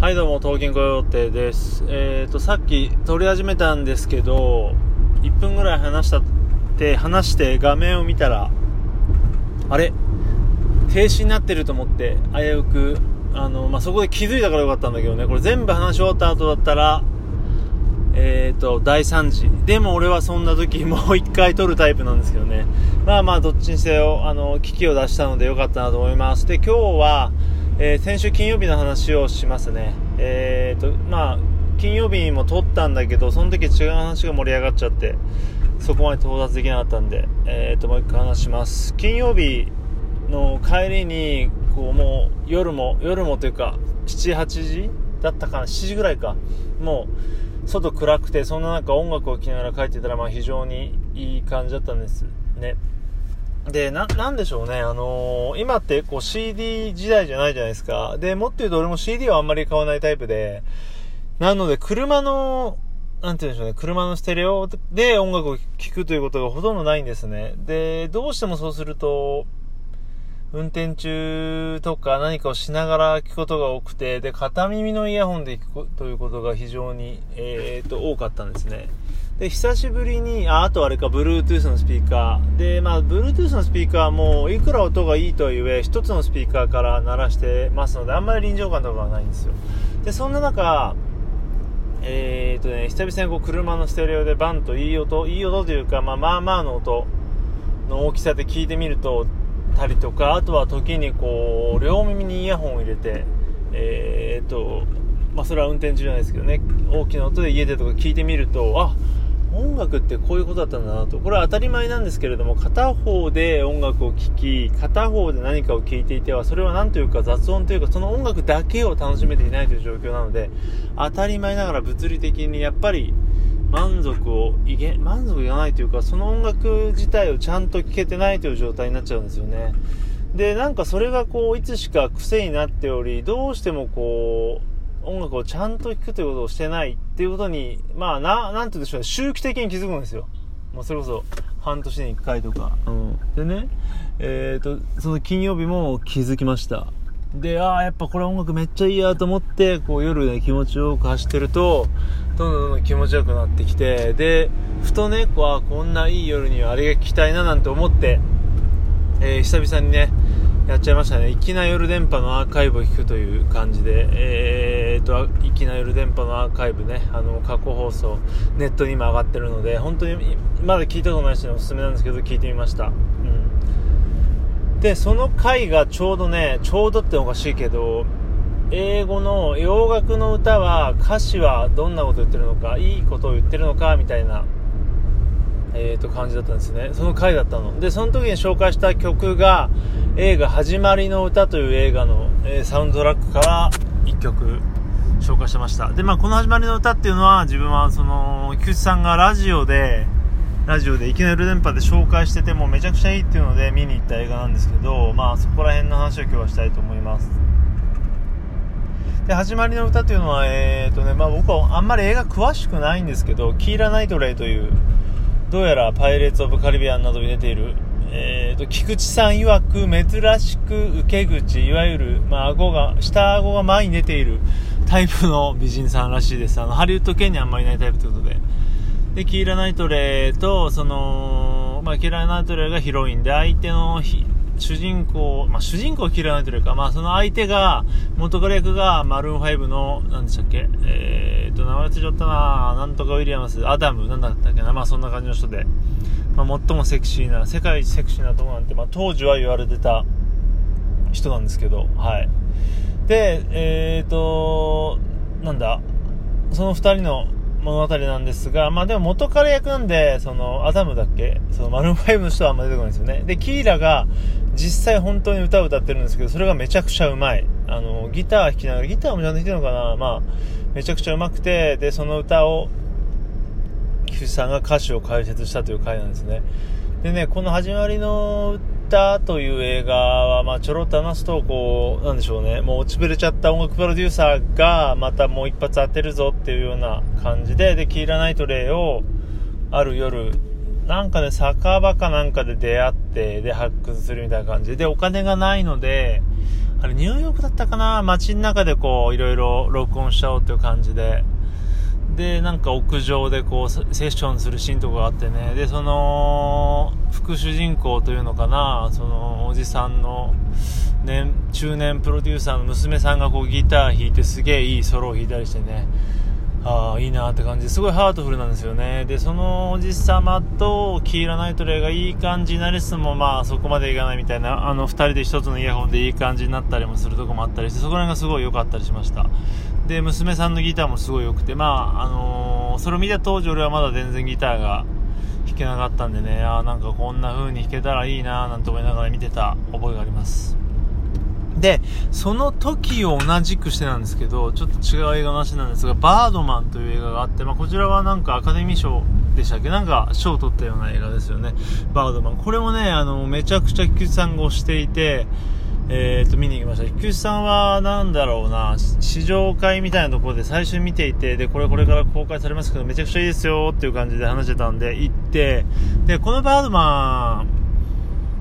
はいどうも、東京御用邸です。えっ、ー、と、さっき撮り始めたんですけど、1分ぐらい話したって、話して画面を見たら、あれ？停止になってると思って、危うく、あの、まあ、そこで気づいたからよかったんだけどね、これ全部話し終わった後だったら、えっ、ー、と、第3次。でも俺はそんな時もう1回撮るタイプなんですけどね。まあまあ、どっちにせよ、あの、危機を出したのでよかったなと思います。で、今日は、えー、先週金曜日の話をしますね。えーと、まあ、金曜日にも撮ったんだけど、その時違う話が盛り上がっちゃって、そこまで到達できなかったんで、えーと、もう一回話します。金曜日の帰りに、こう、もう、夜も、夜もというか、7、8時だったかな、7時ぐらいか。もう、外暗くて、そんな中音楽を聴きながら帰ってたら、まあ非常にいい感じだったんですね。で、な、なんでしょうね、あのー、今ってこう CD 時代じゃないじゃないですか。で、もっと言うと俺も CD はあんまり買わないタイプで、なので車の、なんて言うんでしょうね、車のステレオで音楽を聴くということがほとんどないんですね。で、どうしてもそうすると、運転中とか何かをしながら聞くことが多くて、で、片耳のイヤホンで聞くということが非常に、えー、と、多かったんですね。で、久しぶりに、あ、あとあれか、Bluetooth のスピーカー。で、まあ、Bluetooth のスピーカーも、いくら音がいいとはいえ、一つのスピーカーから鳴らしてますので、あんまり臨場感とかはないんですよ。で、そんな中、えーとね、久々にこう車のステレオでバンといい音、いい音というか、まあまあまあの音の大きさで聞いてみると、たりとか、あとは時にこう、両耳にイヤホンを入れて、えー、っと、まあ、それは運転中じゃないですけどね、大きな音で家でとか聞いてみると、あっ、音楽ってこういうことだったんだなと。これは当たり前なんですけれども、片方で音楽を聴き、片方で何かを聴いていては、それは何というか雑音というか、その音楽だけを楽しめていないという状況なので、当たり前ながら物理的にやっぱり、満足をいけ、満足がないというか、その音楽自体をちゃんと聴けてないという状態になっちゃうんですよね。で、なんかそれがこう、いつしか癖になっており、どうしてもこう、音楽をちゃんと聴くということをしてないっていうことに、まあ、な、なんて言うんでしょうね、周期的に気づくんですよ。もうそれこそ、半年に1回とか。うん。でね、えっ、ー、と、その金曜日も気づきました。で、ああ、やっぱこれ音楽めっちゃいいやと思って、こう夜ね、気持ちよく走ってると、どんどんどんどん気持ちよくなってきて、で、ふとね、こう、あこんないい夜にはあれが聞きたいななんて思って、えー、久々にね、やっちゃいましたね。粋な夜電波のアーカイブを聞くという感じで、えー、っと、粋な夜電波のアーカイブね、あの、過去放送、ネットに今上がってるので、本当に、まだ聞いたことない人におすすめなんですけど、聞いてみました。うん。で、その回がちょうどね、ちょうどっておかしいけど、英語の洋楽の歌は歌詞はどんなこと言ってるのか、いいことを言ってるのか、みたいな、えー、と感じだったんですね。その回だったの。で、その時に紹介した曲が、映画始まりの歌という映画の、えー、サウンドラックから1曲紹介してました。で、まあこの始まりの歌っていうのは自分はその、菊池さんがラジオで、ラジオでいきなり電波で紹介しててもめちゃくちゃいいっていうので見に行った映画なんですけど、まあそこら辺の話を今日はしたいと思います。で、始まりの歌っていうのは、えーとね、まあ僕はあんまり映画詳しくないんですけど、キーラ・ナイトレイという、どうやらパイレーツ・オブ・カリビアンなどに出ている、えーと、菊池さん曰く珍しく受け口、いわゆる、まあ顎が、下顎が前に出ているタイプの美人さんらしいです。あの、ハリウッド系にあんまりいないタイプということで。で、キーラ・ナイトレーと、その、まあ、キーラ・ナイトレーがヒロインで、相手の主人公、まあ、主人公はキーラ・ナイトレイか、まあ、その相手が、元彼役がマルーン5の、なんでしたっけ、えー、っと、名前忘れちゃったな。なんとかウィリアムス、アダム、なんだったっけな、まあ、そんな感じの人で、まあ、最もセクシーな、世界一セクシーなとこなんて、まあ、当時は言われてた人なんですけど、はい。で、えー、っと、なんだ、その二人の、物語なんですが、まあでも元彼役なんで、その、アダムだっけ？その、マルーン5の人はあんま出てこないんですよね。で、キーラが、実際本当に歌を歌ってるんですけど、それがめちゃくちゃうまい。あの、ギター弾きながら、ギターもちゃんと弾いてるのかな？まあ、めちゃくちゃうまくて、で、その歌を、菊池さんが歌詞を解説したという回なんですね。でね、この始まりの歌という映画は、まあ、ちょろっと話すと、こう、なんでしょうね、もう落ちぶれちゃった音楽プロデューサーが、またもう一発当てるぞっていうような感じで、で、キーラナイトレイを、ある夜、なんかね、酒場かなんかで出会って、で、発掘するみたいな感じで、で、お金がないので、あれニューヨークだったかな？街の中でこういろいろ録音しちゃおうっていう感じででなんか屋上でこうセッションするシーンとかがあってね。でその副主人公というのかな。そのおじさんの年中年プロデューサーの娘さんがこうギター弾いてすげえいいソロを弾いたりしてね。ああいいなって感じ。ですごいハートフルなんですよね。でそのおじさまとキーラ・ナイトレイがいい感じになりつつもまあそこまでいかないみたいなあの2人で1つのイヤホンでいい感じになったりもするとこもあったりしてそこら辺がすごい良かったりしました。で娘さんのギターもすごい良くてまああのー、それを見た当時俺はまだ全然ギターが弾けなかったんでねあなんかこんな風に弾けたらいいななんて思いながら見てた覚えがあります。で、その時を同じくしてなんですけど、ちょっと違う映画の話なんですが、バードマンという映画があって、まあ、こちらはなんかアカデミー賞でしたっけ？なんか賞を取ったような映画ですよね。バードマン。これもね、あの、めちゃくちゃ菊池さんが推していて、えー、と、見に行きました。菊池さんは、なんだろうな、試乗会みたいなところで最初見ていて、で、これこれから公開されますけど、めちゃくちゃいいですよっていう感じで話してたんで、行って、で、このバードマ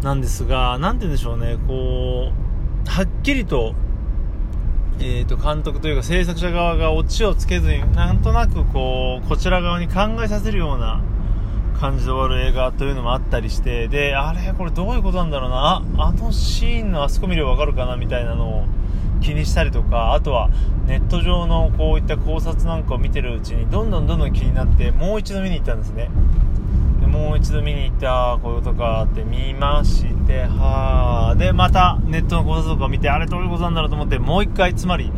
ンなんですが、なんて言うんでしょうね、こう、はっきりと,、えー、と監督というか制作者側がオチをつけずになんとなくこうこちら側に考えさせるような感じで終わる映画というのもあったりしてであれこれどういうことなんだろうなああのシーンのあそこ見ればわかるかなみたいなのを気にしたりとかあとはネット上のこういった考察なんかを見てるうちにどんどんどんどん気になってもう一度見に行ったんですね。でもう一度見に行ってああこういうことかって見ましてはでまたネットの考察とか見てあれどういうことなんだろうと思ってもう一回つまり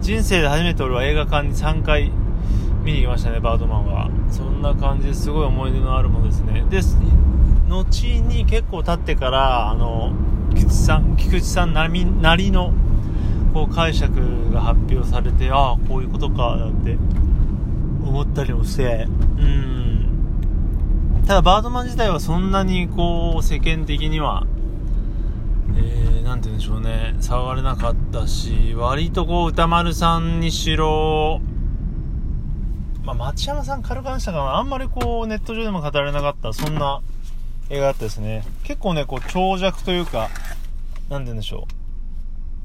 人生で初めて俺は映画館に3回見に行きましたねバードマンは。そんな感じですごい思い出のあるものですね。で後に結構経ってからあの菊池さん菊池さんなりなりのこう解釈が発表されてああこういうことかなんて思ったりもしてうん。ただバードマン自体はそんなにこう世間的には、なんて言うんでしょうね。騒がれなかったし割とこう歌丸さんにしろ。まあ、町山さん軽感したかなあんまりこうネット上でも語られなかった。そんな映画だったですね。結構ねこう長尺というかなんて言うんでしょう。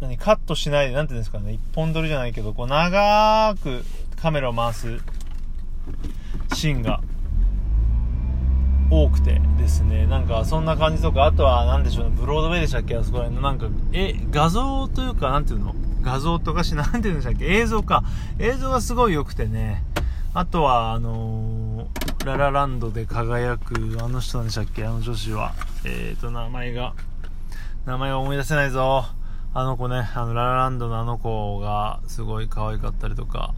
何カットしないで、なんて言うんですかね、一本撮りじゃないけど、こう長くカメラを回すシーンが多くてですね、なんかそんな感じとか、あとは何でしょうね、ブロードウェイでしたっけあそこら辺のなんか、え、画像というか、なんていうの？画像とかし、なんていうんでしたっけ？映像か。映像がすごい良くてね。あとは、あのー、ララランドで輝く、あの人なんでしたっけ？あの女子は。えーと、名前が、名前が思い出せないぞ。あの子ね、あの、ララランドのあの子がすごい可愛かったりとか。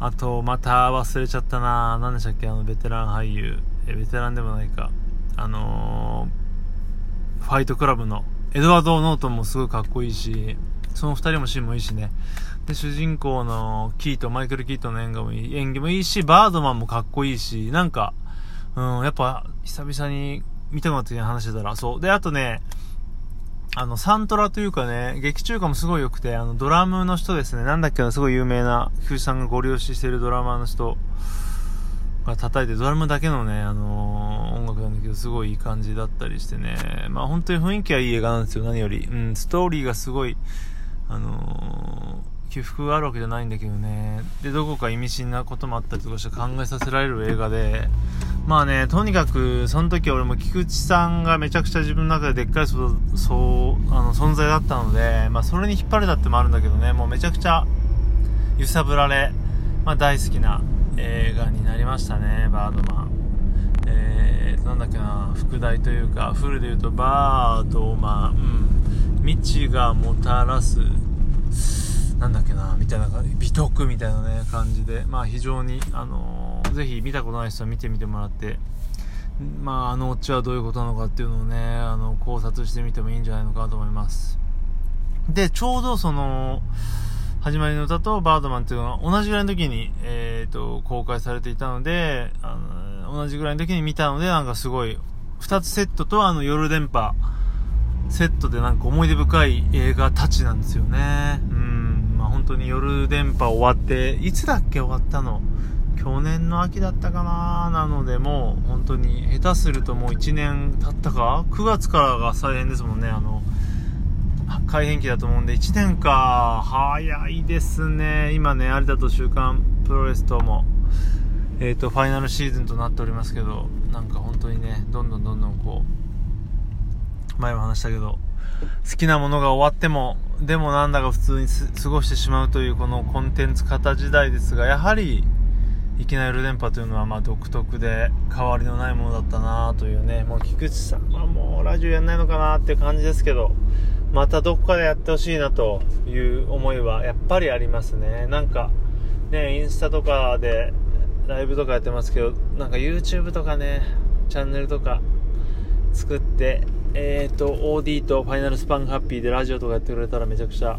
あと、また忘れちゃったな何でしたっけ？あのベテラン俳優。えベテランでもないか、あのー、ファイトクラブのエドワード・ノートンもすごいかっこいいし、その2人もシーンもいいしね。で、主人公のキート、マイケル・キートの演技もいい演技もいいし、バードマンもかっこいいし、なんか、うん、やっぱ久々に見たくなった話してたら、そう。で、あとね、あの、サントラというかね、劇中歌もすごい良くて、あの、ドラムの人ですね、なんだっけな、すごい有名な、菊池さんがご利用ししてるドラマーの人、が叩いて、ドラムだけのね、あのー、音楽なんだけど、すごいいい感じだったりしてね、まあ本当に雰囲気はいい映画なんですよ、何より。うん、ストーリーがすごい、あのー、起伏があるわけじゃないんだけどね、で、どこか意味深なこともあったりとかして考えさせられる映画で、まあね、とにかく、その時俺も菊池さんがめちゃくちゃ自分の中ででっかいそ、そう、あの、存在だったので、まあそれに引っ張れたってもあるんだけどね、もうめちゃくちゃ揺さぶられ、まあ大好きな映画になりましたね、バードマン。えー、なんだっけな、副題というか、フルで言うと、バードマン、未知がもたらす、なんだっけな、みたいな感じ、美徳みたいなね、感じで、まあ非常に、あのー、ぜひ見たことない人は見てみてもらって、まああのオチはどういうことなのかっていうのをね、あの、考察してみてもいいんじゃないのかなと思います。で、ちょうどその、始まりの歌とバードマンっていうのは同じぐらいの時に、えっ、ー、と、公開されていたので、あの、同じぐらいの時に見たので、なんかすごい、2つセットとあの夜電波、セットでなんか思い出深い映画たちなんですよね。うん、まあ本当に夜電波終わって、いつだっけ終わったの？去年の秋だったかななのでもう本当に下手するともう1年経ったか ?9 月からが再演ですもんね、あの、改変期だと思うんで、1年か、早いですね。今ね、有田と週刊プロレスとも、えっ、ー、と、ファイナルシーズンとなっておりますけど、なんか本当にね、どんどんどんどんこう、前も話したけど、好きなものが終わっても、でもなんだか普通に過ごしてしまうというこのコンテンツ型時代ですが、やはり、いきなり夜電波というのはま独特で変わりのないものだったなというね、もう菊池さんはもうラジオやんないのかなっていう感じですけど、またどこかでやってほしいなという思いはやっぱりありますね。なんか、ね、インスタとかでライブとかやってますけど、なんか YouTube とかね、チャンネルとか作って、えっ、ー、と、OD とファイナルスパンハッピーでラジオとかやってくれたらめちゃくちゃ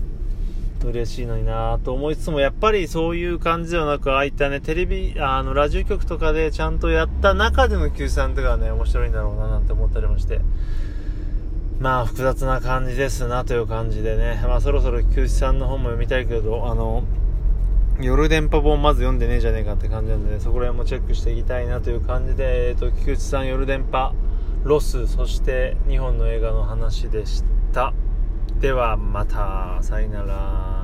嬉しいのになと思いつつも、やっぱりそういう感じではな。く、ああいったね、テレビ、あの、ラジオ局とかでちゃんとやった中での Q さんとかね、面白いんだろうななんて思ったりもして、まあ、複雑な感じですなという感じでね、まあ、そろそろ Q さんの本も読みたいけど、あの、夜電波本まず読んでねえじゃねえかって感じなんでね、そこら辺もチェックしていきたいなという感じで、えっ、ー、と、菊池さん夜電波、ロス、そして2本の映画の話でした。ではまたさよなら。